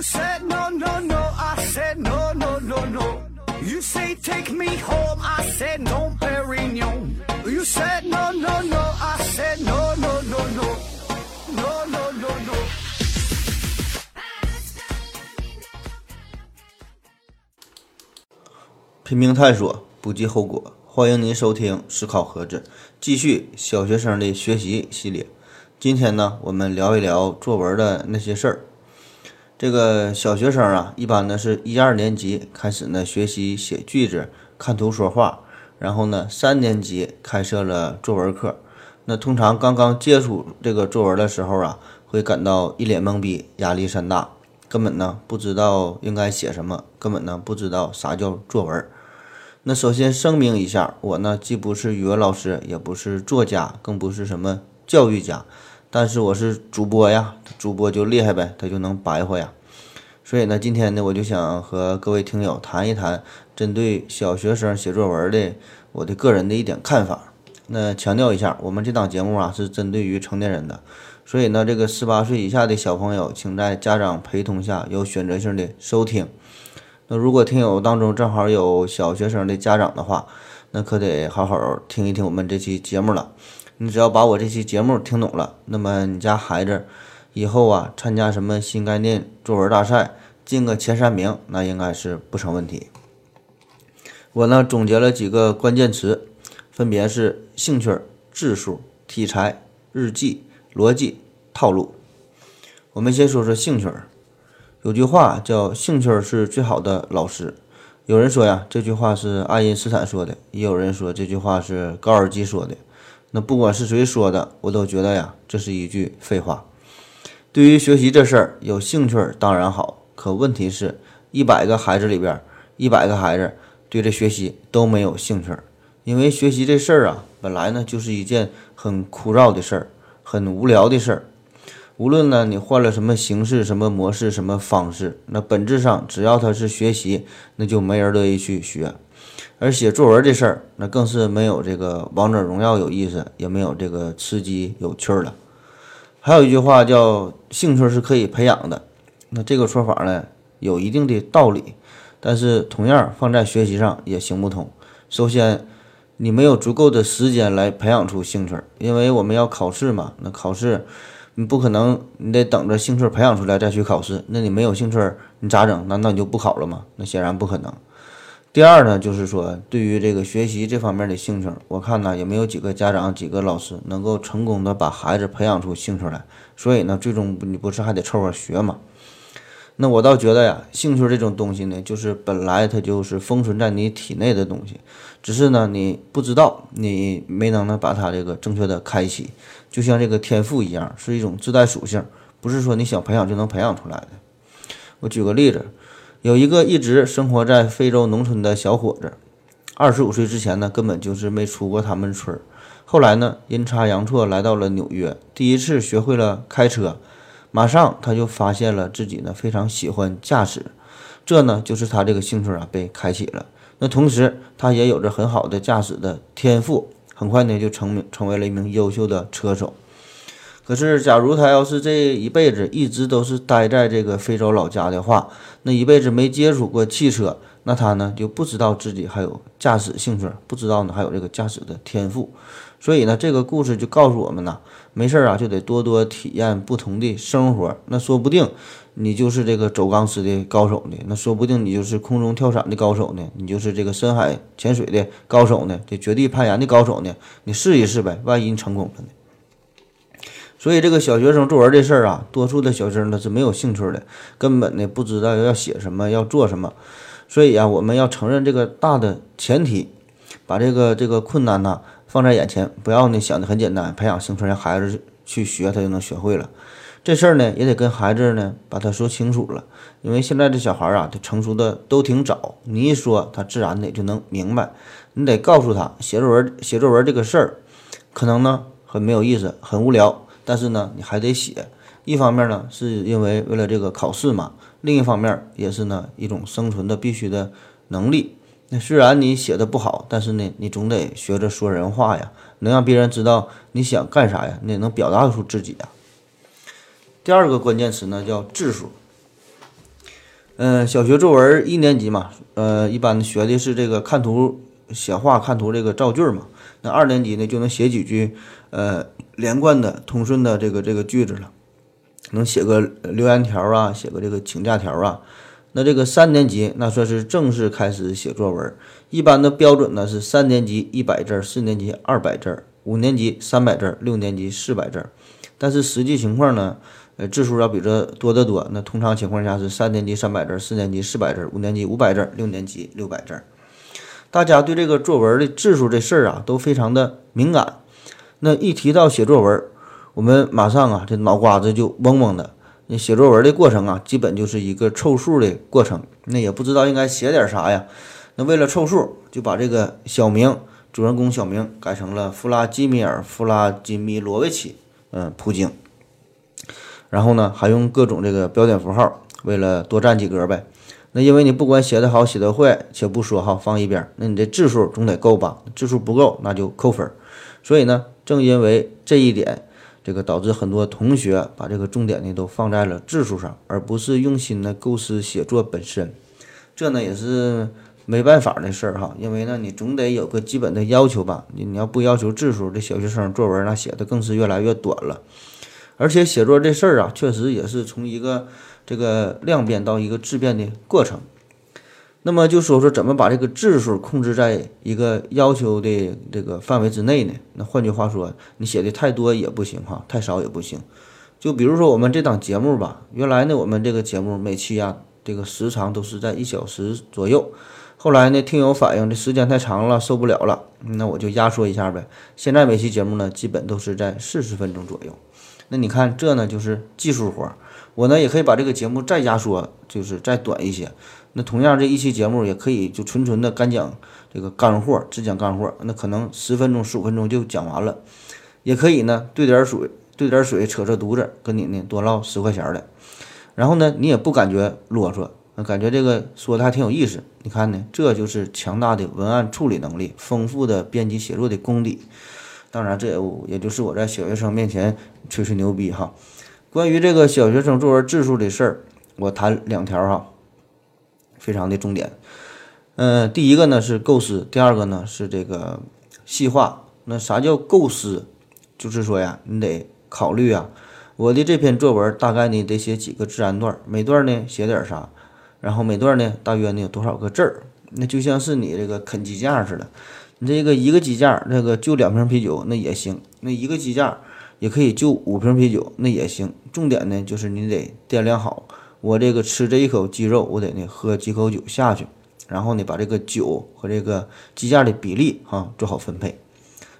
You said no, no, no, I said no, no, no, no. You say take me home, I said no, Perignon. You said no, no, no, I said no, no, no, no. No, no, no, no. 拼命探索，不计后果。欢迎您收听《思考盒子》，继续小学生的学习系列。今天呢，我们聊一聊作文的那些事儿。这个小学生啊，一般呢是一二年级开始呢学习写句子、看图说话，然后呢三年级开设了作文课。那通常刚刚接触这个作文的时候啊，会感到一脸懵逼，压力山大，根本呢不知道应该写什么，根本呢不知道啥叫作文。那首先声明一下，我呢既不是语文老师，也不是作家，更不是什么教育家，但是我是主播呀，主播就厉害呗，他就能白话呀。所以呢，今天呢，我就想和各位听友谈一谈针对小学生写作文的我的个人的一点看法。那强调一下，我们这档节目啊是针对于成年人的，所以呢，这个十八岁以下的小朋友，请在家长陪同下有选择性的收听。那如果听友当中正好有小学生的家长的话，那可得好好听一听我们这期节目了。你只要把我这期节目听懂了，那么你家孩子以后啊参加什么新概念作文大赛，进个前三名，那应该是不成问题。我呢总结了几个关键词，分别是兴趣、字数、题材、日记、逻辑、套路。我们先说说兴趣。有句话叫“兴趣是最好的老师”，有人说呀，这句话是爱因斯坦说的，也有人说这句话是高尔基说的。那不管是谁说的，我都觉得呀，这是一句废话。对于学习这事儿，有兴趣当然好，可问题是，一百个孩子里边，一百个孩子对这学习都没有兴趣，因为学习这事儿啊，本来呢就是一件很枯燥的事儿，很无聊的事儿。无论呢你换了什么形式、什么模式、什么方式，那本质上只要他是学习，那就没人乐意去学。而写作文这事儿，那更是没有这个王者荣耀有意思，也没有这个吃鸡有趣儿了。还有一句话叫“兴趣是可以培养的”，那这个说法呢有一定的道理，但是同样放在学习上也行不通。首先，你没有足够的时间来培养出兴趣，因为我们要考试嘛，那考试。你不可能，你得等着兴趣培养出来再去考试。那你没有兴趣，你咋整？难道你就不考了吗？那显然不可能。第二呢，就是说对于这个学习这方面的兴趣，我看呢也没有几个家长、几个老师能够成功的把孩子培养出兴趣来。所以呢，最终你不是还得凑合学吗？那我倒觉得呀，兴趣这种东西呢，就是本来它就是封存在你体内的东西，只是呢你不知道，你没能呢把它这个正确的开启，就像这个天赋一样，是一种自带属性，不是说你想培养就能培养出来的。我举个例子，有一个一直生活在非洲农村的小伙子，二十五岁之前呢根本就是没出过他们村儿，后来呢阴差阳错来到了纽约，第一次学会了开车。马上他就发现了自己呢非常喜欢驾驶，这呢就是他这个兴趣啊被开启了。那同时他也有着很好的驾驶的天赋，很快呢就成名成为了一名优秀的车手。可是假如他要是这一辈子一直都是待在这个非洲老家的话，那一辈子没接触过汽车，那他呢就不知道自己还有驾驶兴趣，不知道呢还有这个驾驶的天赋。所以呢，这个故事就告诉我们呢，没事儿啊，就得多多体验不同的生活。那说不定你就是这个走钢丝的高手呢，那说不定你就是空中跳伞的高手呢，你就是这个深海潜水的高手呢，这绝地攀岩的高手呢，你试一试呗，万一你成功了呢？所以这个小学生作文这事儿啊，多数的小学生他是没有兴趣的，根本呢不知道要写什么，要做什么。所以啊，我们要承认这个大的前提，把这个这个困难呢。放在眼前，不要呢想的很简单，培养兴趣让孩子去学，他就能学会了。这事儿呢也得跟孩子呢把他说清楚了，因为现在这小孩啊，他成熟的都挺早，你一说他自然的就能明白。你得告诉他，写作文写作文这个事儿，可能呢很没有意思，很无聊，但是呢你还得写。一方面呢是因为为了这个考试嘛，另一方面也是呢一种生存的必须的能力。那虽然你写的不好，但是呢，你总得学着说人话呀，能让别人知道你想干啥呀，你也能表达出自己呀。第二个关键词呢叫字数，嗯，小学作文一年级嘛，呃，一般学的是这个看图写话、看图这个造句嘛。那二年级呢，就能写几句呃连贯的、通顺的这个这个句子了，能写个留言条啊，写个这个请假条啊。那这个三年级那算是正式开始写作文，一般的标准呢是三年级一百字，四年级二百字，五年级三百字，六年级四百字。但是实际情况呢？呃，字数要比这多得多。那通常情况下是三年级三百字，四年级四百字，五年级五百字，六年级六百字。大家对这个作文的字数这事儿啊，都非常的敏感。那一提到写作文，我们马上啊，这脑瓜子就嗡嗡的。那写作文的过程啊，基本就是一个凑数的过程。那也不知道应该写点啥呀。那为了凑数，就把这个小明主人公小明改成了弗拉基米尔·弗拉基米罗维奇，嗯，普京。然后呢，还用各种这个标点符号，为了多占几格呗。那因为你不管写得好写得坏，且不说哈，放一边，那你这字数总得够吧？字数不够，那就扣分。所以呢，正因为这一点，这个导致很多同学把这个重点呢都放在了字数上，而不是用心的构思写作本身。这呢也是没办法的事儿哈，因为呢你总得有个基本的要求吧。你你要不要求字数，这小学生作文那写的更是越来越短了。而且写作这事儿啊，确实也是从一个这个量变到一个质变的过程。那么就说说怎么把这个字数控制在一个要求的这个范围之内呢？那换句话说，你写的太多也不行哈，太少也不行。就比如说我们这档节目吧，原来呢我们这个节目每期啊这个时长都是在一小时左右，后来呢听友反映这时间太长了，受不了了，那我就压缩一下呗。现在每期节目呢基本都是在四十分钟左右。那你看，这呢就是技术活。我呢也可以把这个节目再压缩，就是再短一些。那同样这一期节目也可以就纯纯的干讲这个干货，只讲干货。那可能十分钟、十五分钟就讲完了。也可以呢兑点水，兑点水扯扯犊子，跟你呢多唠十块钱的。然后呢你也不感觉啰嗦，感觉这个说的还挺有意思。你看呢，这就是强大的文案处理能力，丰富的编辑写作的功底。当然，这也也就是我在小学生面前吹吹牛逼哈。关于这个小学生作文字数的事儿，我谈两条哈，非常的重点。嗯，第一个呢是构思，第二个呢是这个细化。那啥叫构思？就是说呀，你得考虑啊，我的这篇作文大概呢得写几个自然段，每段呢写点啥，然后每段呢大约呢有多少个字儿？那就像是你这个啃鸡架似的。你这个一个鸡架，那个就两瓶啤酒那也行，那一个鸡架也可以就五瓶啤酒那也行。重点呢就是你得掂量好，我这个吃这一口鸡肉，我得呢喝几口酒下去，然后呢把这个酒和这个鸡架的比例哈做好分配。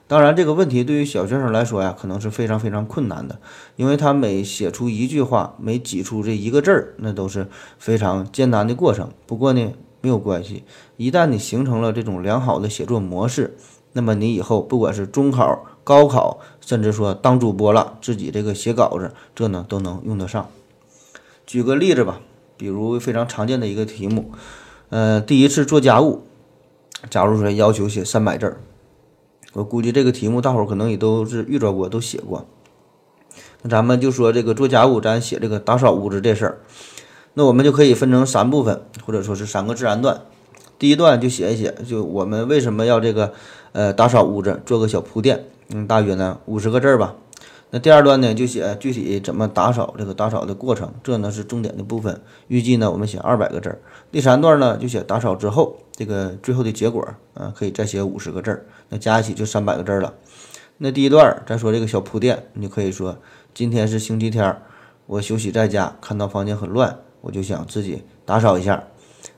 当然这个问题对于小学生来说呀，可能是非常非常困难的，因为他每写出一句话，每挤出这一个字儿，那都是非常艰难的过程。不过呢。没有关系，一旦你形成了这种良好的写作模式，那么你以后不管是中考、高考，甚至说当主播了，自己这个写稿子，这呢都能用得上。举个例子吧，比如非常常见的一个题目，呃，第一次做家务，假如说要求写三百字儿，我估计这个题目大伙儿可能也都是遇着过，都写过。那咱们就说这个做家务，咱写这个打扫屋子这事儿。那我们就可以分成三部分，或者说是三个自然段。第一段就写一写，就我们为什么要这个呃打扫屋子，做个小铺垫，嗯，大约呢五十个字儿吧。那第二段呢就写具体怎么打扫，这个打扫的过程，这呢是重点的部分。预计呢我们写二百个字儿。第三段呢就写打扫之后这个最后的结果，啊，可以再写五十个字儿，那加一起就三百个字儿了。那第一段再说这个小铺垫，你就可以说今天是星期天儿，我休息在家，看到房间很乱。我就想自己打扫一下，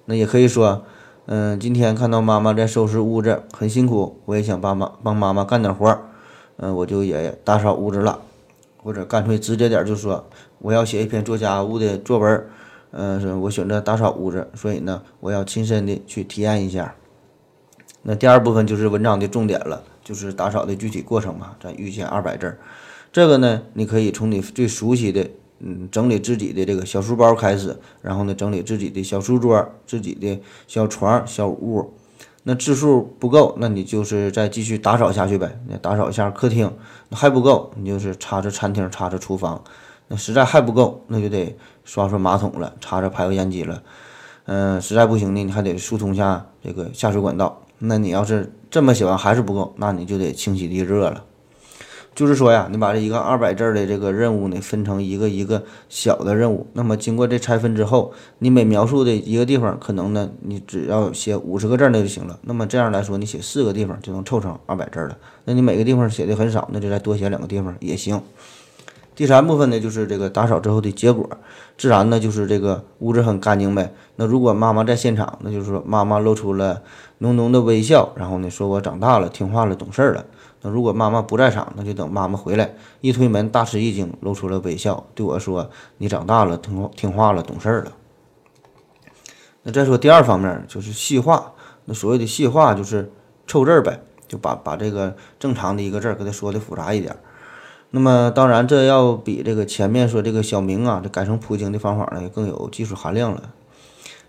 那也可以说，嗯，今天看到妈妈在收拾屋子很辛苦，我也想帮妈帮妈妈干点活儿，嗯，我就也打扫屋子了，或者干脆直接点就说我要写一篇做家务的作文，嗯，我选择打扫屋子，所以呢，我要亲身的去体验一下。那第二部分就是文章的重点了，就是打扫的具体过程嘛，咱预写二百字，这个呢，你可以从你最熟悉的。嗯，整理自己的这个小书包开始，然后呢，整理自己的小书桌、自己的小床、小屋。那字数不够，那你就是再继续打扫下去呗。那打扫一下客厅，还不够，你就是擦擦餐厅、擦擦厨房。那实在还不够，那就得刷刷马桶了，擦擦排油烟机了。嗯，实在不行呢，你还得疏通下这个下水管道。那你要是这么写完还是不够，那你就得清洗地热了。就是说呀，你把这一个二百字的这个任务呢，分成一个一个小的任务。那么经过这拆分之后，你每描述的一个地方，可能呢，你只要写五十个字那就行了。那么这样来说，你写四个地方就能凑成二百字了。那你每个地方写的很少，那就再多写两个地方也行。第三部分呢，就是这个打扫之后的结果，自然呢就是这个屋子很干净呗。那如果妈妈在现场，那就是说妈妈露出了浓浓的微笑，然后呢说我长大了，听话了，懂事了。那如果妈妈不在场，那就等妈妈回来，一推门大吃一惊，露出了微笑，对我说：“你长大了，听听话了，懂事儿了。”那再说第二方面，就是细化。那所谓的细化，就是凑字儿呗，就把把这个正常的一个字儿给它说的复杂一点。那么当然，这要比这个前面说这个小明啊，这改成普京的方法呢，更有技术含量了。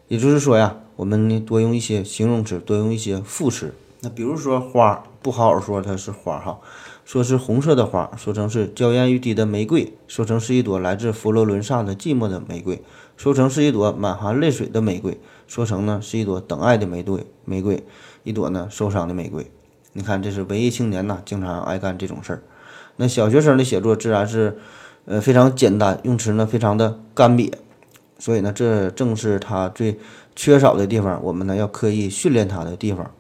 也就是说呀，我们呢多用一些形容词，多用一些副词。那比如说花。不好好说它是花哈，说是红色的花，说成是娇艳欲滴的玫瑰，说成是一朵来自佛罗伦萨的寂寞的玫瑰，说成是一朵满含泪水的玫瑰，说成呢是一朵等爱的玫瑰，玫瑰，一朵呢受伤的玫瑰。你看，这是文艺青年呐，经常爱干这种事儿。那小学生的写作自然是，呃，非常简单，用词呢非常的干瘪，所以呢，这正是他最缺少的地方，我们呢要刻意训练他的地方。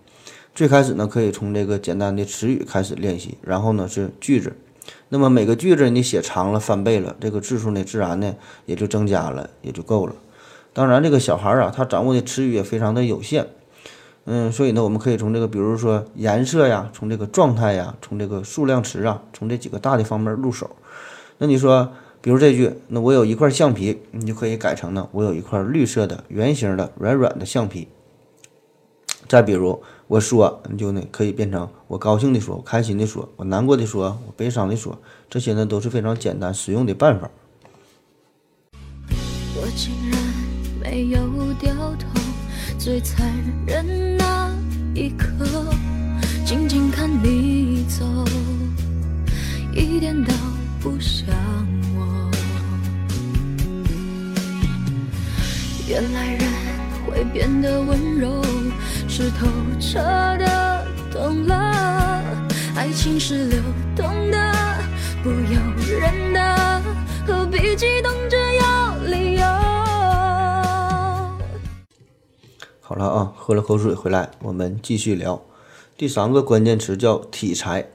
最开始呢，可以从这个简单的词语开始练习，然后呢是句子。那么每个句子你写长了翻倍了，这个字数呢自然呢也就增加了，也就够了。当然，这个小孩啊，他掌握的词语也非常的有限，嗯，所以呢，我们可以从这个，比如说颜色呀，从这个状态呀，从这个数量词啊，从这几个大的方面入手。那你说，比如这句，那我有一块橡皮，你就可以改成呢，我有一块绿色的圆形的软软的橡皮。再比如。我说，你就那可以变成我高兴的说，我开心的说，我难过的说，我悲伤的说，这些呢都是非常简单实用的办法。我竟然没有掉头，最残忍那一刻，静静看你走，一点都不像我。原来人会变得温柔。是透彻的懂了，爱情是流动的，不由人的，何必激动着要理由？好了啊，喝了口水回来，我们继续聊。第三个关键词叫题材，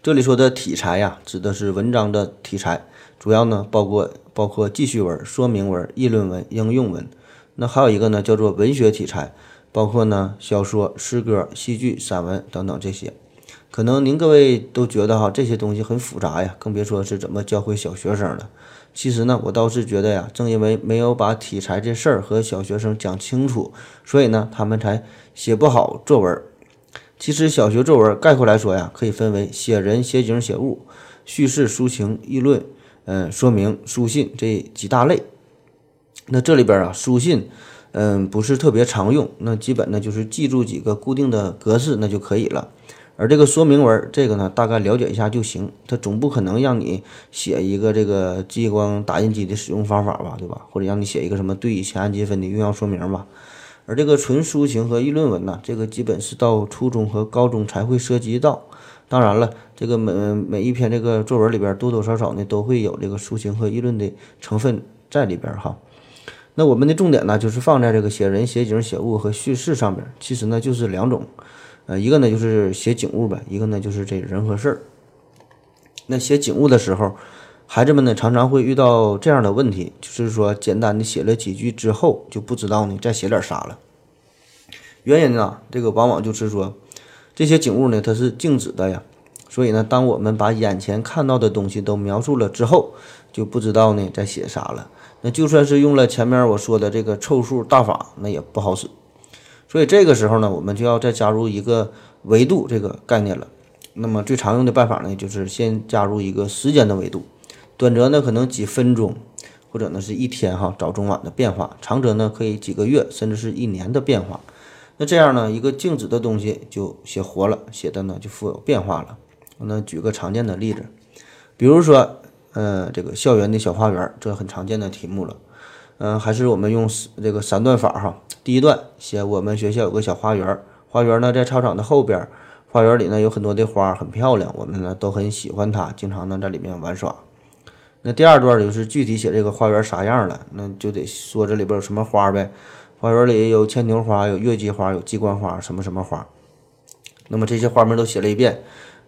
这里说的题材呀，指的是文章的题材，主要呢包括包括记叙文、说明文、议论文、应用文。那还有一个呢，叫做文学题材。包括呢，小说、诗歌、戏剧、散文等等这些，可能您各位都觉得哈这些东西很复杂呀，更别说是怎么教会小学生了。其实呢，我倒是觉得呀，正因为没有把题材这事儿和小学生讲清楚，所以呢，他们才写不好作文。其实小学作文概括来说呀，可以分为写人、写景、写物、叙事、抒情、议论、嗯、说明、书信这几大类。那这里边啊，书信。嗯，不是特别常用，那基本呢就是记住几个固定的格式那就可以了。而这个说明文，这个呢大概了解一下就行，它总不可能让你写一个这个激光打印机的使用方法吧，对吧？或者让你写一个什么对乙酰氨基酚的用药说明吧。而这个纯抒情和议论文呢，这个基本是到初中和高中才会涉及到。当然了，这个每每一篇这个作文里边多多少少呢都会有这个抒情和议论的成分在里边哈。那我们的重点呢，就是放在这个写人、写景、写物和叙事上面。其实呢，就是两种，呃，一个呢就是写景物呗，一个呢就是这人和事儿。那写景物的时候，孩子们呢常常会遇到这样的问题，就是说简单的写了几句之后，就不知道呢再写点啥了。原因呢，这个往往就是说，这些景物呢它是静止的呀，所以呢，当我们把眼前看到的东西都描述了之后，就不知道呢再写啥了。那就算是用了前面我说的这个凑数大法，那也不好使。所以这个时候呢，我们就要再加入一个维度这个概念了。那么最常用的办法呢，就是先加入一个时间的维度，短则呢可能几分钟，或者呢是一天哈早中晚的变化，长则呢可以几个月甚至是一年的变化。那这样呢，一个静止的东西就写活了，写的呢就富有变化了。那举个常见的例子，比如说。呃，这个校园的小花园，这很常见的题目了。嗯，还是我们用这个三段法哈，第一段写我们学校有个小花园，花园呢在操场的后边，花园里呢有很多的花，很漂亮，我们呢都很喜欢它，经常呢在里面玩耍。那第二段就是具体写这个花园啥样了，那就得说这里边有什么花呗。花园里有牵牛花，有月季花，有鸡冠花，什么什么花。那么这些花名都写了一遍，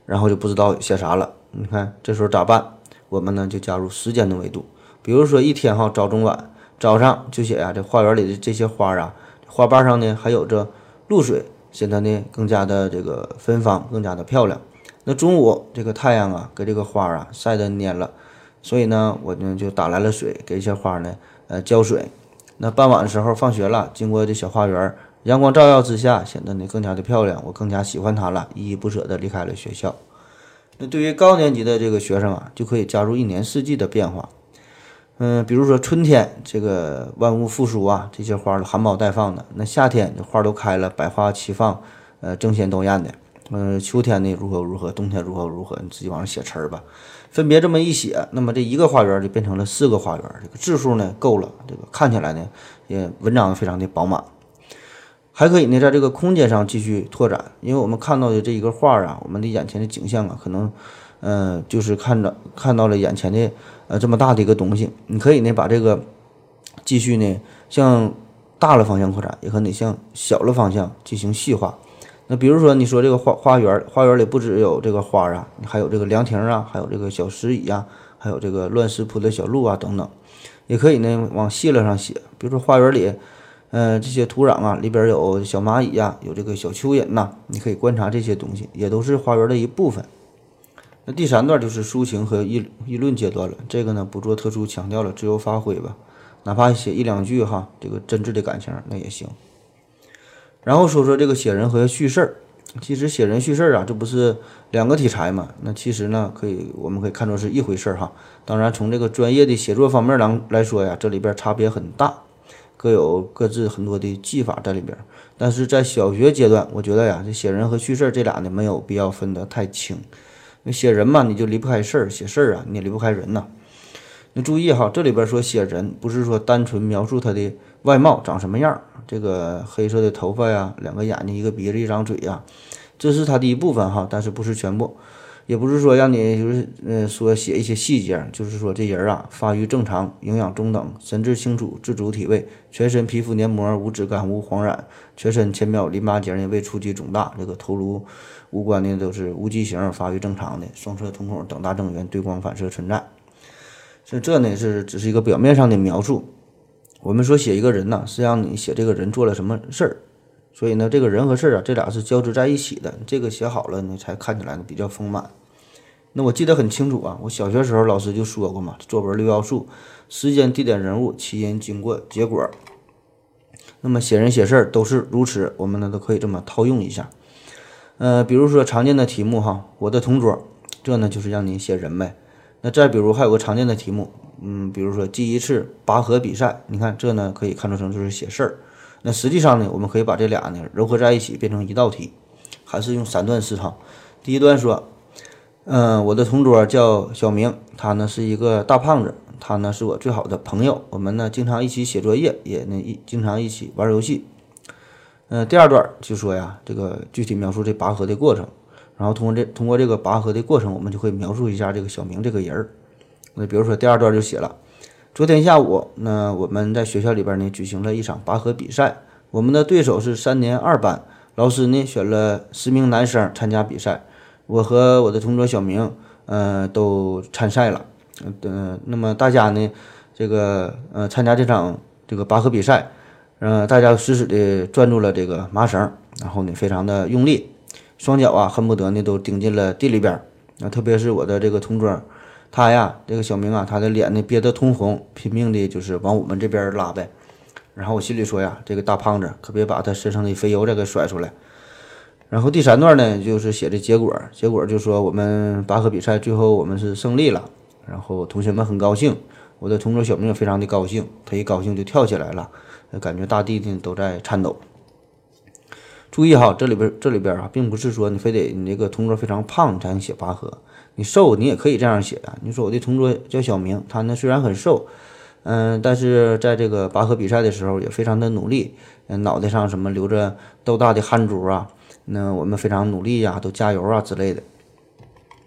然后就不知道写啥了。你看这时候咋办？我们呢就加入时间的维度，比如说一天哈，早中晚，早上就写呀，这花园里的这些花啊，花瓣上呢还有着露水，显得呢更加的这个芬芳，更加的漂亮。那中午这个太阳啊，给这个花啊晒得蔫了。所以呢，我呢就打来了水，给一些花呢，呃浇水。那傍晚的时候放学了，经过这小花园，阳光照耀之下，显得呢更加的漂亮，我更加喜欢它了，依依不舍地离开了学校。那对于高年级的这个学生啊，就可以加入一年四季的变化。嗯，比如说春天，这个万物复苏啊，这些花儿含苞待放的；那夏天，这花都开了，百花齐放，呃，争先斗艳的。嗯，秋天呢如何如何，冬天如何如何，你自己往上写词儿吧。分别这么一写，那么这一个花园就变成了四个花园，这个字数呢够了，这个看起来呢也文章非常的饱满，还可以呢在这个空间上继续拓展，因为我们看到的这一个画啊，我们的眼前的景象啊，可能，呃，就是看着看到了眼前的呃这么大的一个东西，你可以呢把这个继续呢向大了方向扩展，也可以向小了方向进行细化。那比如说，你说这个花花园，花园里不只有这个花啊，你还有这个凉亭啊，还有这个小石椅啊，还有这个乱石铺的小路啊等等，也可以呢往细了上写。比如说花园里，呃，这些土壤啊里边有小蚂蚁呀，有这个小蚯蚓呐，你可以观察这些东西，也都是花园的一部分。那第三段就是抒情和议议论阶段了，这个呢不做特殊强调了，自由发挥吧，哪怕写一两句哈，这个真挚的感情那也行。然后说说这个写人和叙事，其实写人叙事啊，这不是两个题材嘛？那其实呢，可以我们可以看作是一回事哈。当然，从这个专业的写作方面来来说呀，这里边差别很大，各有各自很多的技法在里边。但是在小学阶段，我觉得呀，这写人和叙事这俩呢，没有必要分得太清。那写人嘛，你就离不开事儿；写事儿啊，你也离不开人呐。那注意哈，这里边说写人，不是说单纯描述他的外貌长什么样儿。这个黑色的头发呀，两个眼睛，一个鼻子，一张嘴呀，这是他的一部分哈，但是不是全部，也不是说让你就是呃说写一些细节，就是说这人啊发育正常，营养中等，神志清楚，自主体位，全身皮肤黏膜无脂感无黄染，全身浅表淋巴结呢未触及肿大，这个头颅五官呢都是无畸形，发育正常的，双侧瞳孔等大正圆，对光反射存在。这这呢是只是一个表面上的描述。我们说写一个人呢，是让你写这个人做了什么事儿，所以呢，这个人和事儿啊，这俩是交织在一起的。这个写好了呢，才看起来呢比较丰满。那我记得很清楚啊，我小学时候老师就说过嘛，作文六要素：时间、地点、人物、起因、经过、结果。那么写人写事儿都是如此，我们呢都可以这么套用一下。呃，比如说常见的题目哈，我的同桌，这呢就是让你写人呗。那再比如还有个常见的题目。嗯，比如说记一次拔河比赛，你看这呢可以看作成就是写事儿。那实际上呢，我们可以把这俩呢糅合在一起，变成一道题，还是用三段式哈。第一段说，嗯，我的同桌叫小明，他呢是一个大胖子，他呢是我最好的朋友，我们呢经常一起写作业，也呢一经常一起玩游戏。嗯，第二段就说呀，这个具体描述这拔河的过程，然后通过这通过这个拔河的过程，我们就会描述一下这个小明这个人儿。那比如说第二段就写了，昨天下午，那我们在学校里边呢举行了一场拔河比赛，我们的对手是三年二班，老师呢选了十名男生参加比赛，我和我的同桌小明，呃，都参赛了，嗯，那么大家呢，这个呃参加这场这个拔河比赛，呃，大家死死的攥住了这个麻绳，然后呢非常的用力，双脚啊恨不得呢都顶进了地里边，那特别是我的这个同桌。他呀，这个小明啊，他的脸呢憋得通红，拼命的就是往我们这边拉呗。然后我心里说呀，这个大胖子可别把他身上的肥油再给甩出来。然后第三段呢，就是写的结果，结果就说我们拔河比赛最后我们是胜利了，然后同学们很高兴，我的同桌小明也非常的高兴，他一高兴就跳起来了，感觉大地呢都在颤抖。注意哈，这里边这里边啊，并不是说你非得你那个同桌非常胖才能写拔河。你瘦，你也可以这样写啊。你说我的同桌叫小明，他呢虽然很瘦，嗯，但是在这个拔河比赛的时候也非常的努力，嗯，脑袋上什么流着豆大的汗珠啊，那我们非常努力呀，都加油啊之类的。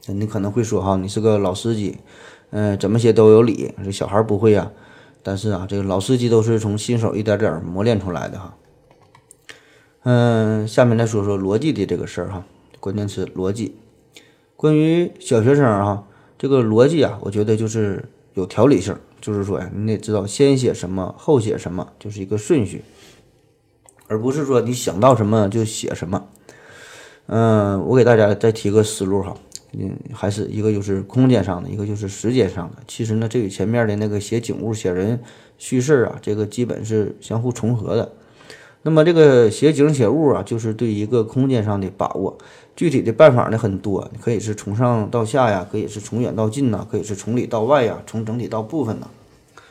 你可能会说哈，你是个老司机，嗯，怎么写都有理，这小孩不会呀。但是啊，这个老司机都是从新手一点点磨练出来的哈。嗯，下面来说说逻辑的这个事儿哈，关键词逻辑。关于小学生啊，这个逻辑啊，我觉得就是有条理性，就是说呀，你得知道先写什么，后写什么，就是一个顺序，而不是说你想到什么就写什么。嗯，我给大家再提个思路哈。嗯，还是一个就是空间上的，一个就是时间上的。其实呢，这与前面的那个写景物、写人、叙事啊，这个基本是相互重合的。那么这个写景写物啊，就是对一个空间上的把握。具体的办法呢很多，可以是从上到下呀，可以是从远到近呐，可以是从里到外呀，从整体到部分呐。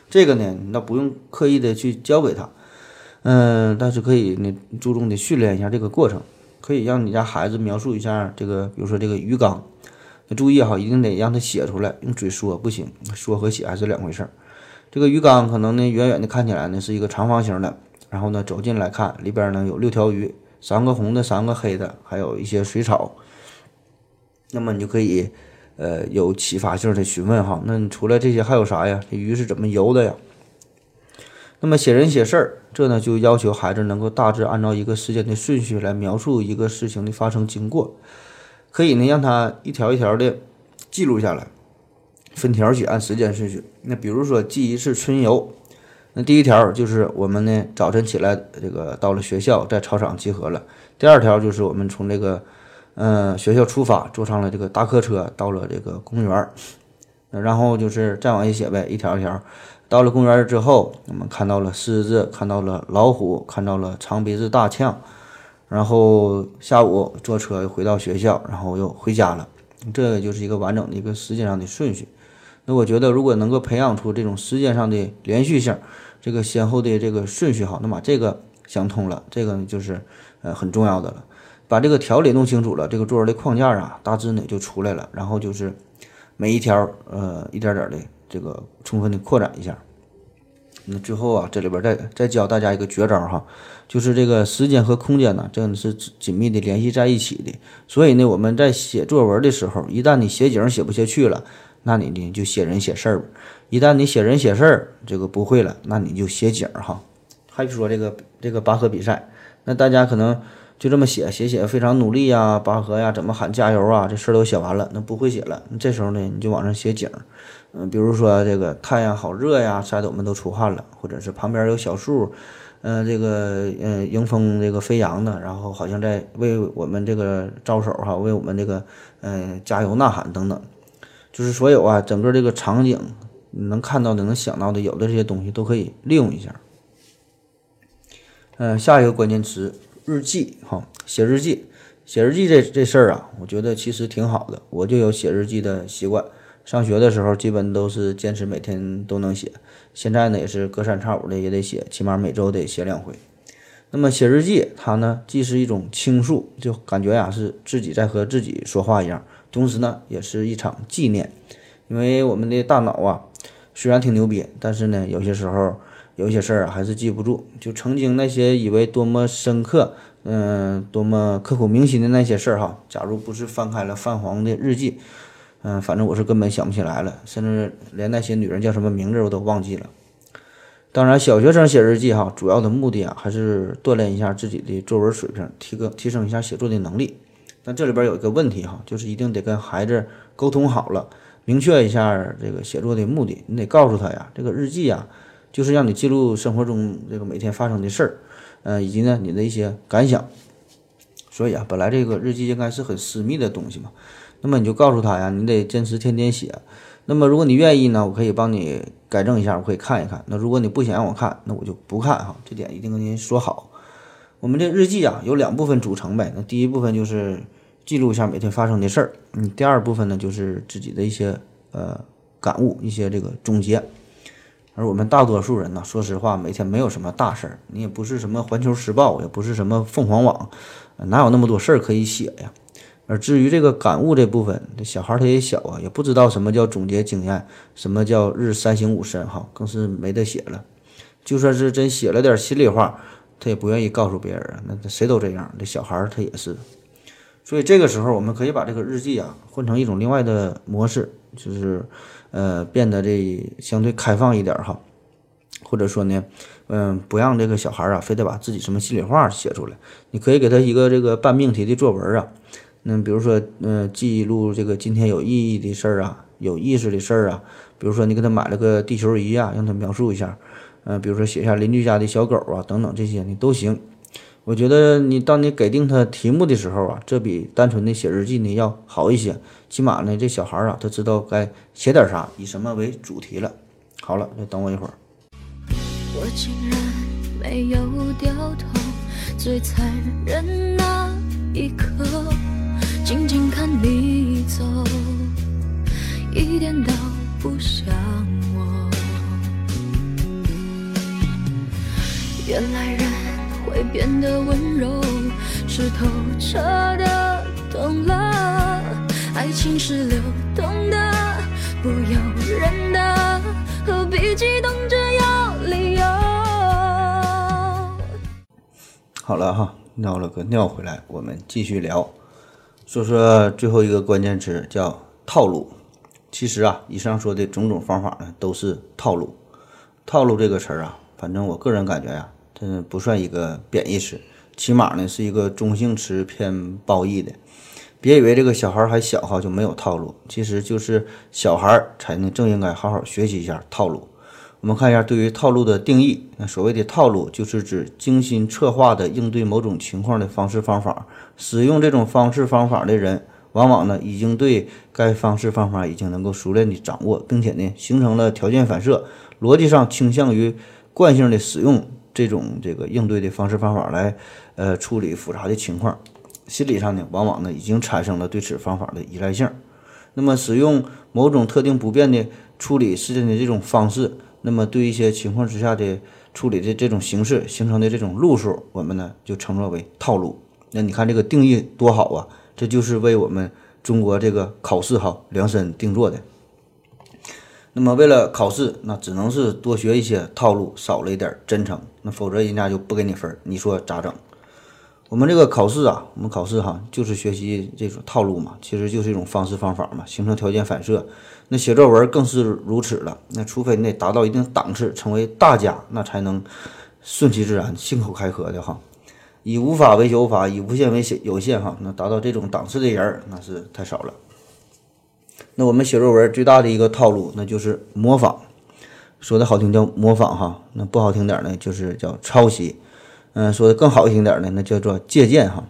这个呢，你倒不用刻意的去教给他，嗯，但是可以你注重的训练一下这个过程，可以让你家孩子描述一下这个，比如说这个鱼缸。注意哈，一定得让他写出来，用嘴说不行，说和写还是两回事儿。这个鱼缸可能呢，远远的看起来呢是一个长方形的，然后呢走近来看，里边呢有六条鱼，三个红的，三个黑的，还有一些水草。那么你就可以，呃，有启发性的询问哈，那你除了这些还有啥呀？这鱼是怎么游的呀？那么写人写事儿，这呢就要求孩子能够大致按照一个时间的顺序来描述一个事情的发生经过。可以呢，让他一条一条的记录下来，分条写，按时间顺序。那比如说记一次春游，那第一条就是我们呢早晨起来，这个到了学校，在操场集合了。第二条就是我们从这个嗯学校出发，坐上了这个大客车，到了这个公园儿。然后就是再往下写呗，一条一条。到了公园之后，我们看到了狮子，看到了老虎，看到了长鼻子大象。然后下午坐车又回到学校，然后又回家了，这个就是一个完整的一个时间上的顺序。那我觉得，如果能够培养出这种时间上的连续性，这个先后的这个顺序好，那么这个想通了，这个呢就是呃很重要的了。把这个条理弄清楚了，这个作文的框架啊，大致呢就出来了。然后就是每一条呃一点点的这个充分的扩展一下。那最后啊，这里边再再教大家一个绝招哈。就是这个时间和空间呢，真的是紧密的联系在一起的。所以呢，我们在写作文的时候，一旦你写景写不下去了，那你呢就写人写事儿；一旦你写人写事儿这个不会了，那你就写景儿哈。还说这个这个拔河比赛，那大家可能就这么写写写非常努力呀，拔河呀，怎么喊加油啊，这事儿都写完了，那不会写了。这时候呢，你就往上写景儿，嗯，比如说这个太阳好热呀，晒得我们都出汗了，或者是旁边有小树。嗯，这个嗯，迎风这个飞扬的，然后好像在为我们这个招手哈，为我们这个嗯加油呐喊等等，就是所有啊，整个这个场景能看到的、能想到的，有的这些东西都可以利用一下。嗯，下一个关键词日记哈，写日记，写日记这这事儿啊，我觉得其实挺好的，我就有写日记的习惯。上学的时候，基本都是坚持每天都能写。现在呢，也是隔三差五的也得写，起码每周得写两回。那么写日记，它呢既是一种倾诉，就感觉呀是自己在和自己说话一样，同时呢也是一场纪念。因为我们的大脑啊，虽然挺牛逼，但是呢有些时候有些事儿还是记不住。就曾经那些以为多么深刻，嗯，多么刻骨铭心的那些事儿哈，假如不是翻开了泛黄的日记。嗯，反正我是根本想不起来了，甚至连那些女人叫什么名字我都忘记了。当然，小学生写日记哈，主要的目的啊，还是锻炼一下自己的作文水平，提高提升一下写作的能力。但这里边有一个问题哈，就是一定得跟孩子沟通好了，明确一下这个写作的目的。你得告诉他呀，这个日记呀，就是让你记录生活中这个每天发生的事儿，嗯，以及呢你的一些感想。所以啊，本来这个日记应该是很私密的东西嘛。那么你就告诉他呀，你得坚持天天写。那么如果你愿意呢，我可以帮你改正一下，我可以看一看。那如果你不想让我看，那我就不看哈。这点一定跟您说好。我们这日记啊，有两部分组成呗。那第一部分就是记录一下每天发生的事儿，嗯，第二部分呢就是自己的一些呃感悟，一些这个总结。而我们大多数人呢，说实话，每天没有什么大事儿，你也不是什么环球时报，也不是什么凤凰网，哪有那么多事儿可以写呀？而至于这个感悟这部分，这小孩儿他也小啊，也不知道什么叫总结经验，什么叫日三省吾身哈，更是没得写了。就算是真写了点心里话，他也不愿意告诉别人啊。那谁都这样，这小孩儿他也是。所以这个时候，我们可以把这个日记啊换成一种另外的模式，就是呃变得这相对开放一点哈，或者说呢，嗯，不让这个小孩啊非得把自己什么心里话写出来，你可以给他一个这个半命题的作文啊。那比如说，嗯，记录这个今天有意义的事儿啊，有意思的事儿啊。比如说，你给他买了个地球仪啊，让他描述一下。嗯，比如说写下邻居家的小狗啊，等等这些你都行。我觉得你当你给定他题目的时候啊，这比单纯的写日记呢要好一些。起码呢，这小孩儿啊，他知道该写点啥，以什么为主题了。好了，就等我一会儿。我竟然没有掉头，最残忍那一刻，静静看你走，一点都不像我。原来人会变得温柔，是透彻的懂了，爱情是流动的，不由人的，何必激动着要理由？好了哈，尿了个尿回来，我们继续聊，说说最后一个关键词叫套路。其实啊，以上说的种种方法呢，都是套路。套路这个词儿啊，反正我个人感觉呀、这不算一个贬义词，起码呢是一个中性词，偏褒义的。别以为这个小孩还小哈就没有套路，其实就是小孩才能正应该好好学习一下套路。我们看一下对于套路的定义。那所谓的套路，就是指精心策划的应对某种情况的方式方法。使用这种方式方法的人，往往呢已经对该方式方法已经能够熟练的掌握，并且呢形成了条件反射，逻辑上倾向于惯性的使用这种这个应对的方式方法来呃处理复杂的情况。心理上呢，往往呢已经产生了对此方法的依赖性。那么，使用某种特定不变的处理事件的这种方式，那么对一些情况之下的处理的这种形式形成的这种路数，我们呢就称作为套路。那你看这个定义多好啊！这就是为我们中国这个考试哈量身定做的。那么为了考试，那只能是多学一些套路，少了一点真诚，那否则人家就不给你分儿。你说咋整？我们这个考试啊，我们考试哈，就是学习这种套路嘛，其实就是一种方式方法嘛，形成条件反射。那写作文更是如此了。那除非你得达到一定档次，成为大家，那才能顺其自然、信口开河的哈。以无法为有法，以无限为有限哈。那达到这种档次的人，那是太少了。那我们写作文最大的一个套路，那就是模仿。说的好听叫模仿哈，那不好听点儿呢，就是叫抄袭。嗯，说的更好听点儿呢，那叫做借鉴哈。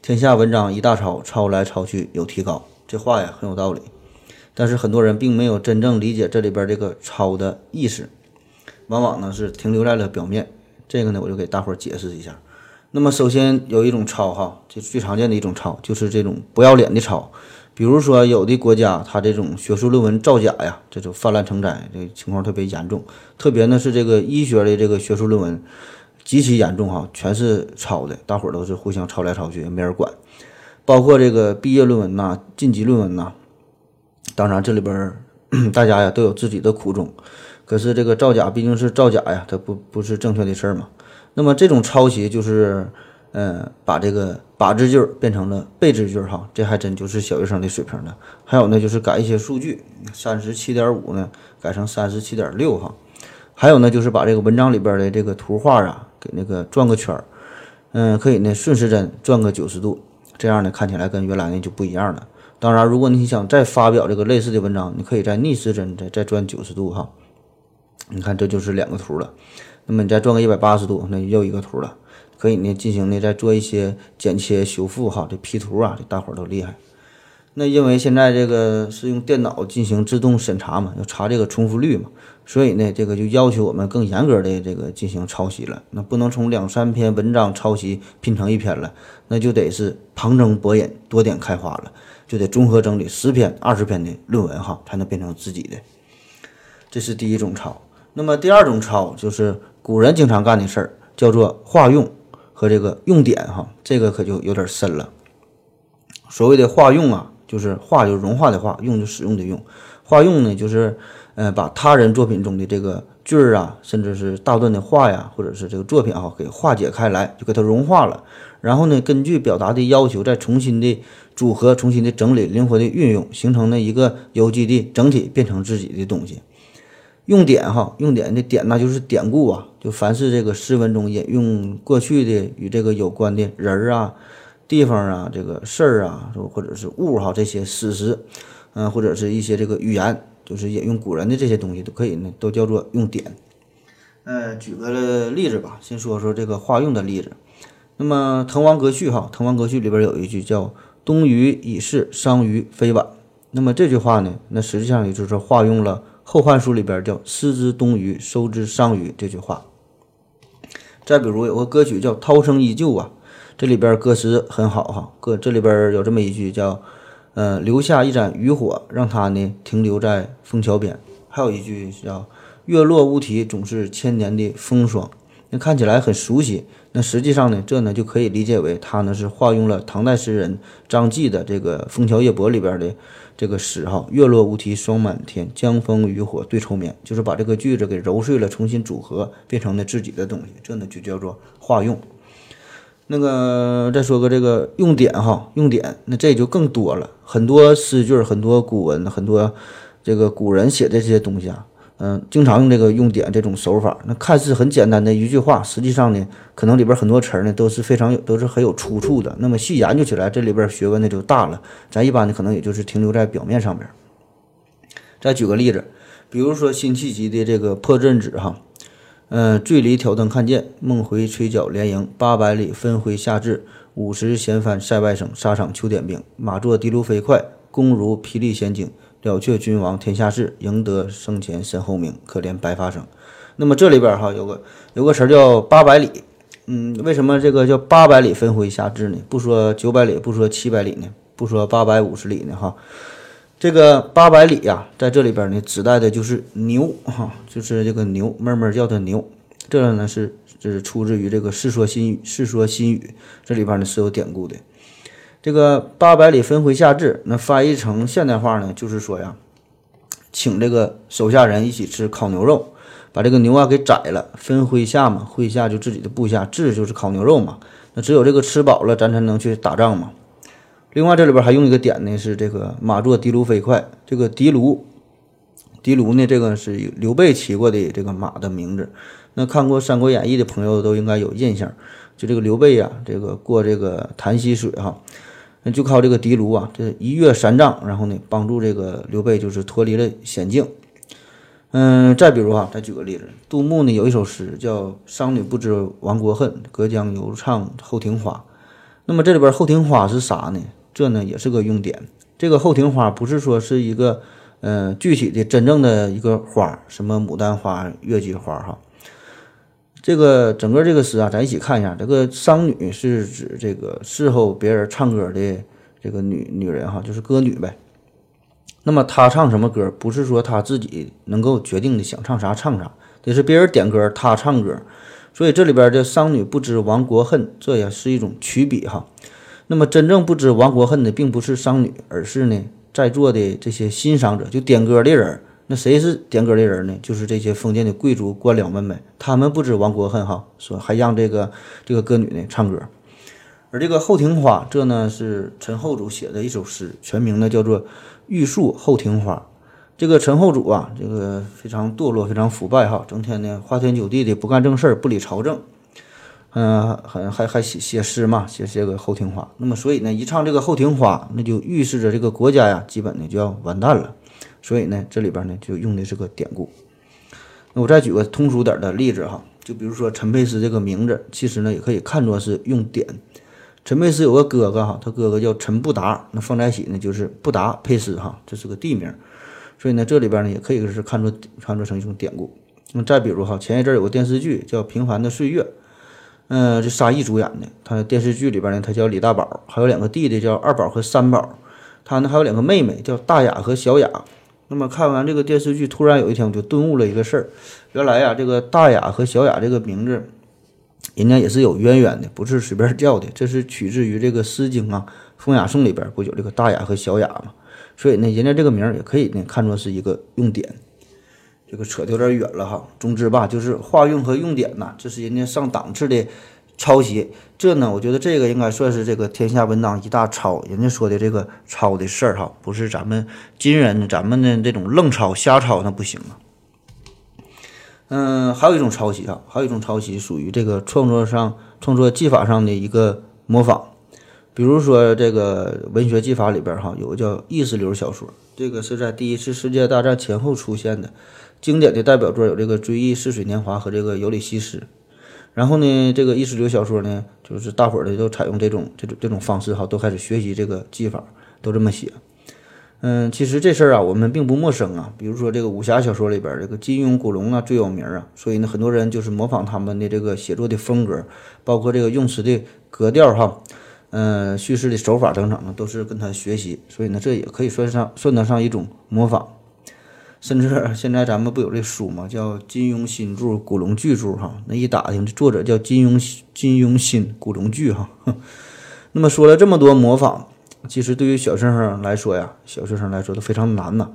天下文章一大抄，抄来抄去有提高。这话呀很有道理，但是很多人并没有真正理解这里边这个抄的意思，往往呢是停留在了表面。这个呢，我就给大伙儿解释一下。那么首先有一种抄哈，就最常见的一种抄，就是这种不要脸的抄。比如说有的国家，它这种学术论文造假呀，这就泛滥成灾，这情况特别严重。特别呢是这个医学的这个学术论文。极其严重哈，全是抄的，大伙儿都是互相抄来抄去，也没人管。包括这个毕业论文呐、晋级论文呐，当然这里边大家呀都有自己的苦衷。可是这个造假毕竟是造假呀，它不不是正确的事儿嘛。那么这种抄袭就是，嗯，把这个把字句变成了被字句哈，这还真就是小学生的水平了。还有呢，就是改一些数据，三十七点五呢改成三十七点六哈。还有呢，就是把这个文章里边的这个图画啊，给那个转个圈儿，嗯，可以呢顺时针转个九十度，这样呢看起来跟原来呢就不一样了。当然，如果你想再发表这个类似的文章，你可以在逆时针再再转九十度哈。你看，这就是两个图了。那么你再转个一百八十度，那又一个图了。可以呢进行呢再做一些剪切修复哈，这 P 图啊，这大伙儿都厉害。那因为现在这个是用电脑进行自动审查嘛，要查这个重复率嘛，所以呢，这个就要求我们更严格的这个进行抄袭了。那不能从两三篇文章抄袭拼成一篇了，那就得是旁征博引、多点开花了，就得综合整理十篇、二十篇的论文哈，才能变成自己的。这是第一种抄。那么第二种抄就是古人经常干的事儿，叫做化用和这个用典哈，这个可就有点深了。所谓的化用啊，就是化就融化的化，用就使用的用。化用呢，就是呃把他人作品中的这个句儿啊，甚至是大段的话呀，或者是这个作品啊，给化解开来，就给它融化了。然后呢，根据表达的要求，再重新的组合、重新的整理、灵活的运用，形成了一个有机的整体，变成自己的东西。用典哈，用典的典那就是典故啊，就凡是这个诗文中引用过去的与这个有关的人儿啊、地方啊、这个事儿啊，或者是物哈这些史实，嗯，或者是一些这个语言，就是引用古人的这些东西都可以呢，都叫做用典。呃，举个例子吧，先说说这个化用的例子。那么《滕王阁序》哈，《滕王阁序》里边有一句叫“东隅已逝，桑榆非晚”。那么这句话呢，那实际上也就是化用了。《后汉书》里边叫“失之东隅，收之桑榆”这句话。再比如有个歌曲叫《涛声依旧》啊，这里边歌词很好哈。歌这里边有这么一句叫“呃，留下一盏渔火，让它呢停留在枫桥边”。还有一句叫“月落乌啼，总是千年的风霜”。那看起来很熟悉，那实际上呢，这呢就可以理解为它呢是化用了唐代诗人张继的这个《枫桥夜泊》里边的。这个诗哈，月落乌啼霜满天，江枫渔火对愁眠，就是把这个句子给揉碎了，重新组合，变成了自己的东西，这呢就叫做化用。那个再说个这个用典哈，用典，那这就更多了，很多诗句，很多古文，很多这个古人写的这些东西啊。嗯，经常用这个用典这种手法，那看似很简单的一句话，实际上呢，可能里边很多词儿呢都是非常有，都是很有出处的。那么细研究起来，这里边学问呢就大了。咱一般呢可能也就是停留在表面上边。再举个例子，比如说辛弃疾的这个《破阵子》哈，嗯，醉里挑灯看剑，梦回吹角连营，八百里分麾下炙，五十弦翻塞外声，沙场秋点兵，马作的卢飞快，弓如霹雳弦惊。了却君王天下事，赢得生前身后名。可怜白发生。那么这里边哈有个有个词叫八百里，嗯，为什么这个叫八百里分麾下炙呢？不说九百里，不说七百里呢？不说八百五十里呢？哈，这个八百里呀，在这里边呢，指代的就是牛哈，就是这个牛，妹妹叫它牛。这个呢是这是出自于这个《世说新语》，《世说新语》这里边呢是有典故的。这个八百里分麾下炙，那翻译成现代话呢，就是说呀，请这个手下人一起吃烤牛肉，把这个牛啊给宰了，分麾下嘛，麾下就自己的部下，炙就是烤牛肉嘛。那只有这个吃饱了，咱才能去打仗嘛。另外这里边还用一个点呢，是这个马作的卢飞快。这个的卢，的卢呢，这个是刘备骑过的这个马的名字。那看过《三国演义》的朋友都应该有印象，就这个刘备呀，这个过这个潭溪水哈。那就靠这个的卢啊，这一跃三丈，然后呢，帮助这个刘备就是脱离了险境。嗯，再比如哈，再举个例子，杜牧呢有一首诗叫《商女不知亡国恨，隔江犹唱后庭花》。那么这里边后庭花是啥呢？这呢也是个用典。这个后庭花不是说是一个呃具体的真正的一个花，什么牡丹花、月季花哈。这个整个这个诗啊，咱一起看一下。这个商女是指这个伺候别人唱歌的这个女女人哈，就是歌女呗。那么她唱什么歌，不是说她自己能够决定的，想唱啥唱啥，得是别人点歌她唱歌。所以这里边的商女不知亡国恨，这也是一种曲笔哈。那么真正不知亡国恨的，并不是商女，而是呢在座的这些欣赏者，就点歌的人。那谁是点歌的人呢？就是这些封建的贵族官僚们呗。他们不知亡国恨哈，说还让这个这个歌女呢唱歌。而这个《后庭花》，这呢是陈后主写的一首诗，全名呢叫做《玉树后庭花》。这个陈后主啊，这个非常堕落，非常腐败哈，整天呢花天酒地的，不干正事儿，不理朝政。嗯，还还还写写诗嘛，写写个《后庭花》。那么所以呢，一唱这个《后庭花》，那就预示着这个国家呀，基本呢就要完蛋了。所以呢，这里边呢就用的是个典故。那我再举个通俗点的例子哈，就比如说陈佩斯这个名字，其实呢也可以看作是用典。陈佩斯有个哥哥哈，他哥哥叫陈布达，那放在一起呢就是布达佩斯哈，这是个地名。所以呢，这里边呢也可以是看作看作成一种典故。那么再比如哈，前一阵有个电视剧叫《平凡的岁月》，嗯，这沙溢主演的，他电视剧里边呢他叫李大宝，还有两个弟弟叫二宝和三宝，他呢还有两个妹妹叫大雅和小雅。那么看完这个电视剧，突然有一天我就顿悟了一个事儿，原来呀，这个大雅和小雅这个名字，人家也是有渊源的，不是随便叫的，这是取自于这个《诗经》啊，风雅颂》里边不有这个大雅和小雅嘛？所以呢，人家这个名儿也可以呢看作是一个用典。这个扯得有点远了哈。总之吧，就是化用和用典呐，这是人家上档次的抄袭。这呢，我觉得这个应该算是这个天下文章一大抄。人家说的这个抄的事儿哈，不是咱们今人咱们的这种愣抄瞎抄那不行啊。嗯，还有一种抄袭啊，还有一种抄袭属于这个创作上、创作技法上的一个模仿。比如说这个文学技法里边哈，有个叫意识流小说，这个是在第一次世界大战前后出现的。经典的代表作有这个《追忆似水年华》和这个《尤里西斯》。然后呢，这个意识流小说呢，就是大伙儿的都采用这种这种这种方式哈，都开始学习这个技法，都这么写。嗯，其实这事儿啊，我们并不陌生啊。比如说这个武侠小说里边，这个金庸、古龙啊最有名啊，所以呢，很多人就是模仿他们的这个写作的风格，包括这个用词的格调哈，嗯，叙事的手法等等呢，都是跟他学习。所以呢，这也可以算上算得上一种模仿。甚至现在咱们不有这书吗？叫金庸新著、古龙巨著哈。那一打听，这作者叫金庸，金庸新，古龙巨哈。那么说了这么多模仿。其实对于小学生来说呀，小学生来说都非常难呐。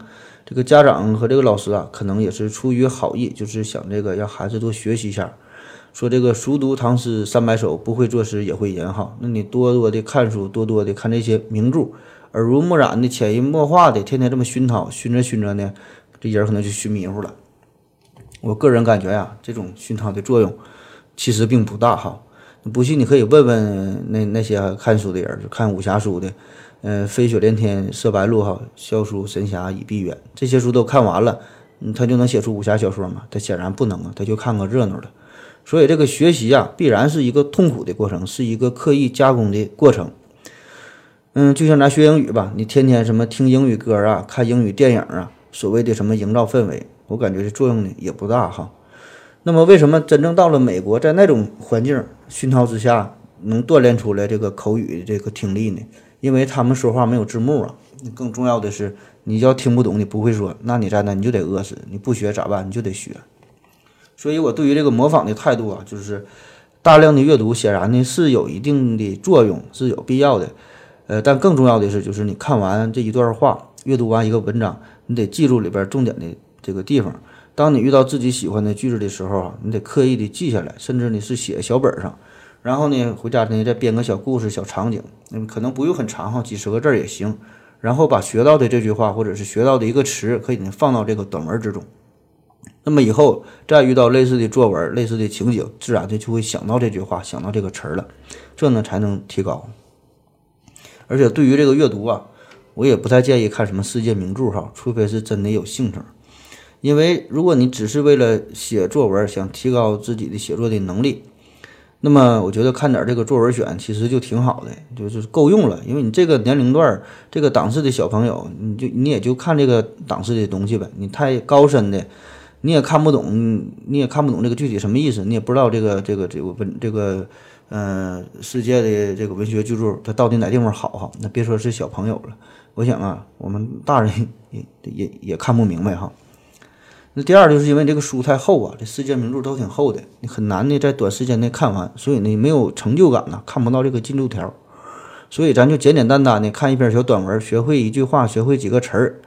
这个家长和这个老师啊，可能也是出于好意，就是想这个让孩子多学习一下。说这个熟读唐诗三百首，不会作诗也会吟哈。那你多多的看书，多多的看这些名著，耳濡目染的、潜移默化的，天天这么熏陶，熏着熏着呢，这人可能就熏迷糊了。我个人感觉呀，这种熏陶的作用其实并不大哈。不信你可以问问那那些看书的人，就看武侠书的。嗯，飞雪连天射白鹿哈，笑书神侠倚碧鸳，这些书都看完了，嗯，他就能写出武侠小说吗？他显然不能啊，他就看个热闹的。所以这个学习啊，必然是一个痛苦的过程，是一个刻意加工的过程。嗯，就像咱学英语吧，你天天什么听英语歌啊，看英语电影啊，所谓的什么营造氛围，我感觉这作用呢也不大哈。那么为什么真正到了美国，在那种环境熏陶之下，能锻炼出来这个口语的这个听力呢？因为他们说话没有字幕啊，更重要的是，你要听不懂，你不会说，那你在那你就得饿死，你不学咋办？你就得学。所以我对于这个模仿的态度啊，就是大量的阅读显然呢是有一定的作用，是有必要的。呃，但更重要的是，就是你看完这一段话，阅读完一个文章，你得记住里边重点的这个地方。当你遇到自己喜欢的句子的时候啊，你得刻意的记下来，甚至你是写小本上。然后呢，回家呢再编个小故事、小场景，嗯，可能不用很长哈，几十个字也行。然后把学到的这句话或者是学到的一个词，可以呢放到这个短文之中。那么以后再遇到类似的作文、类似的情景，自然的就会想到这句话，想到这个词儿了，这呢才能提高。而且对于这个阅读啊，我也不太建议看什么世界名著哈，除非是真的有兴趣。因为如果你只是为了写作文，想提高自己的写作的能力。那么我觉得看点这个作文选其实就挺好的，就是够用了。因为你这个年龄段、这个档次的小朋友，你就你也就看这个档次的东西呗。你太高深的，你也看不懂，你也看不懂这个具体什么意思，你也不知道这个这个这个文这个呃世界的这个文学巨著它到底哪地方好哈。那别说是小朋友了，我想啊，我们大人也也也看不明白哈。那第二就是因为这个书太厚啊，这世界名著都挺厚的，你很难的在短时间内看完，所以呢没有成就感呐，看不到这个进度条，所以咱就简简单单的看一篇小短文，学会一句话，学会几个词儿，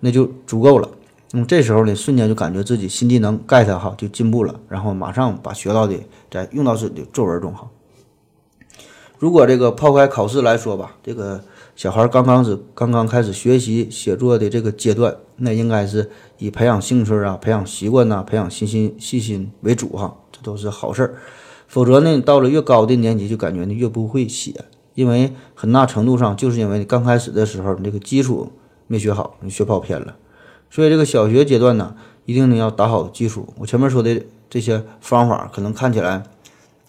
那就足够了。那么这时候呢，瞬间就感觉自己新技能 get 哈就进步了，然后马上把学到的再用到自己的作文中哈。如果这个抛开考试来说吧，这个。小孩刚刚是刚刚开始学习写作的这个阶段，那应该是以培养兴趣啊、培养习惯呐、培养信心、细心为主哈，这都是好事儿。否则呢，到了越高的年级，就感觉你越不会写，因为很大程度上就是因为你刚开始的时候，你这个基础没学好，你学跑偏了。所以这个小学阶段呢，一定呢要打好基础。我前面说的这些方法，可能看起来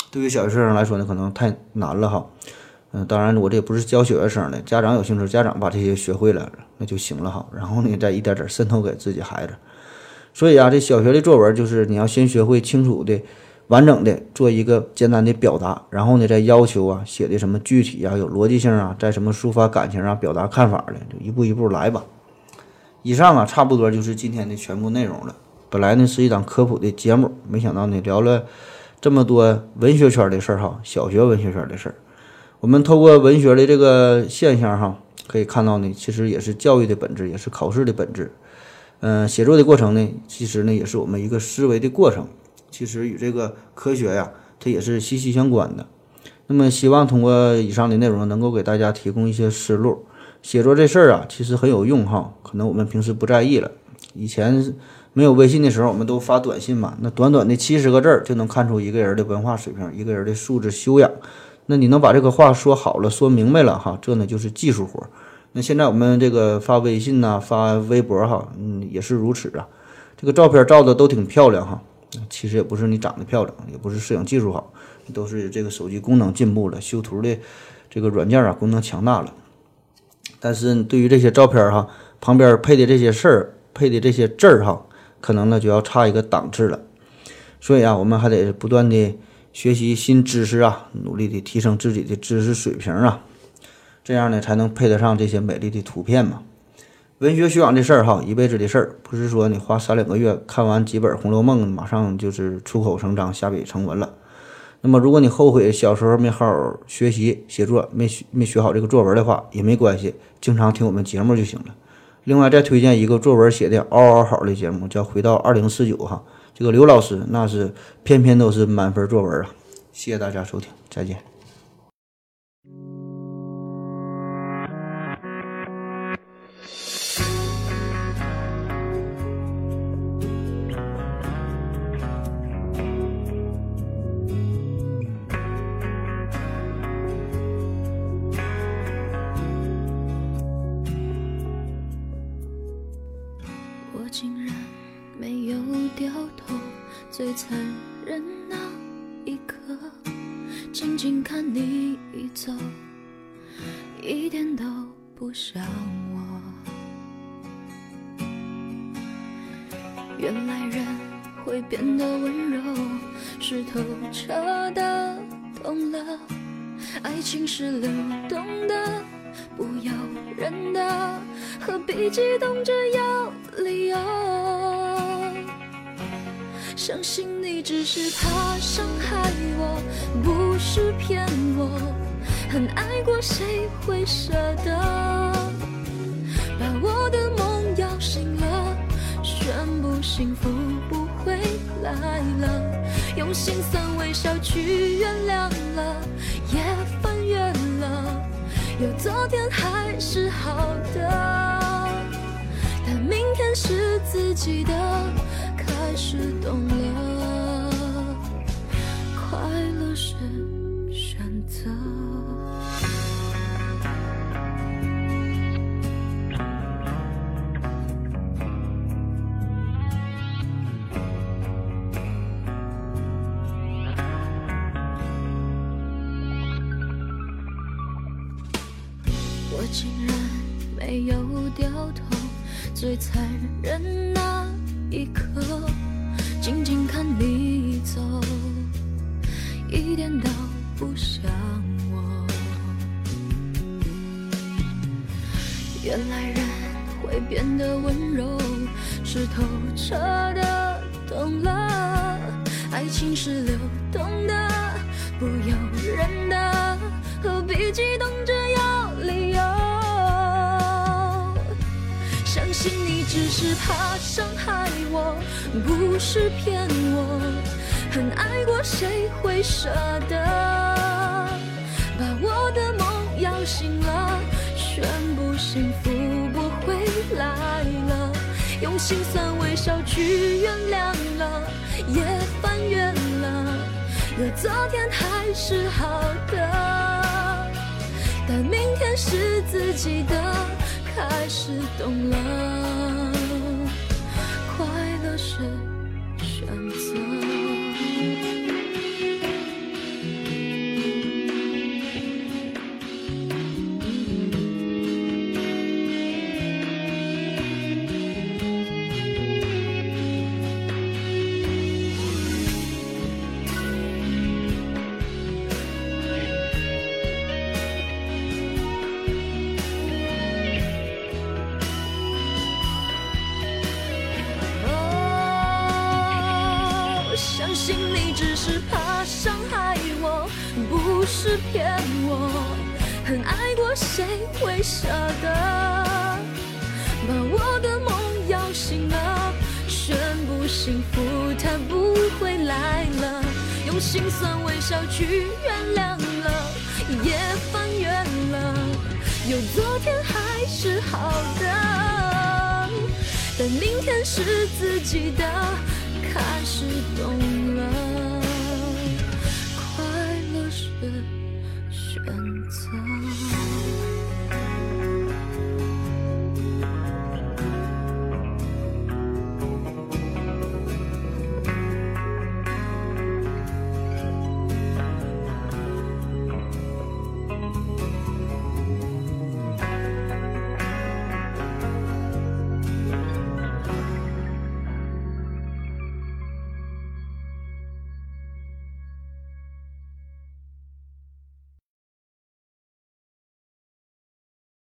对于小学生来说呢，可能太难了哈。嗯，当然，我这也不是教小学生的，家长有兴趣，家长把这些学会了，那就行了哈。然后呢，再一点点渗透给自己孩子。所以啊，这小学的作文就是你要先学会清楚的、完整的做一个简单的表达，然后呢，再要求啊写的什么具体啊、有逻辑性啊，在什么抒发感情啊、表达看法的，就一步一步来吧。以上啊，差不多就是今天的全部内容了。本来呢是一档科普的节目，没想到呢聊了这么多文学圈的事儿哈，小学文学圈的事儿。我们透过文学的这个现象哈，可以看到呢，其实也是教育的本质，也是考试的本质。嗯，写作的过程呢，其实呢也是我们一个思维的过程，其实与这个科学呀，它也是息息相关的。那么，希望通过以上的内容，能够给大家提供一些思路。写作这事儿啊，其实很有用哈，可能我们平时不在意了。以前没有微信的时候，我们都发短信嘛，那短短的七十个字儿就能看出一个人的文化水平，一个人的素质修养。那你能把这个话说好了，说明白了哈，这呢就是技术活。那现在我们这个发微信呐，发微博哈，嗯，也是如此啊。这个照片照的都挺漂亮哈，其实也不是你长得漂亮，也不是摄影技术好，都是这个手机功能进步了，修图的这个软件啊功能强大了。但是对于这些照片哈，旁边配的这些事儿，配的这些字儿哈，可能呢就要差一个档次了。所以啊，我们还得不断的。学习新知识啊，努力的提升自己的知识水平啊，这样呢才能配得上这些美丽的图片嘛。文学修养这事儿哈，一辈子的事儿，不是说你花三两个月看完几本《红楼梦》，马上就是出口成章、下笔成文了。那么，如果你后悔小时候没好好学习写作，没学没学好这个作文的话，也没关系，经常听我们节目就行了。另外，再推荐一个作文写的嗷嗷好的节目，叫《回到二零四九》哈。这个刘老师那是篇篇都是满分作文啊！谢谢大家收听，再见。最残忍那一刻，静静看你走，一点都不像我。原来人会变得温柔，是透彻的懂了，爱情是流动的，不由人的，何必激动着要理由？相信你只是怕伤害我，不是骗我。很爱过，谁会舍得把我的梦摇醒了？宣布幸福不会来了，用心酸微笑去原谅了，也翻越了，有昨天还是好的，但明天是自己的。是懂了，快乐是选择。我竟然没有掉头，最残忍那一刻。静静看你走，一点都不像我。原来人会变得温柔，是透彻的懂了。爱情是流动的，不由人的，何必激动着要理由？只是怕伤害我，不是骗我。很爱过，谁会舍得把我的梦摇醒了？宣布幸福不会来了，用心酸微笑去原谅了，也翻越了，有昨天还是好的，但明天是自己的。开始懂了，是骗我，很爱过谁会舍得把我的梦摇醒了，宣布幸福它不会来了，用心酸微笑去原谅了，也翻越了，有昨天还是好的，但明天是自己的，开始懂。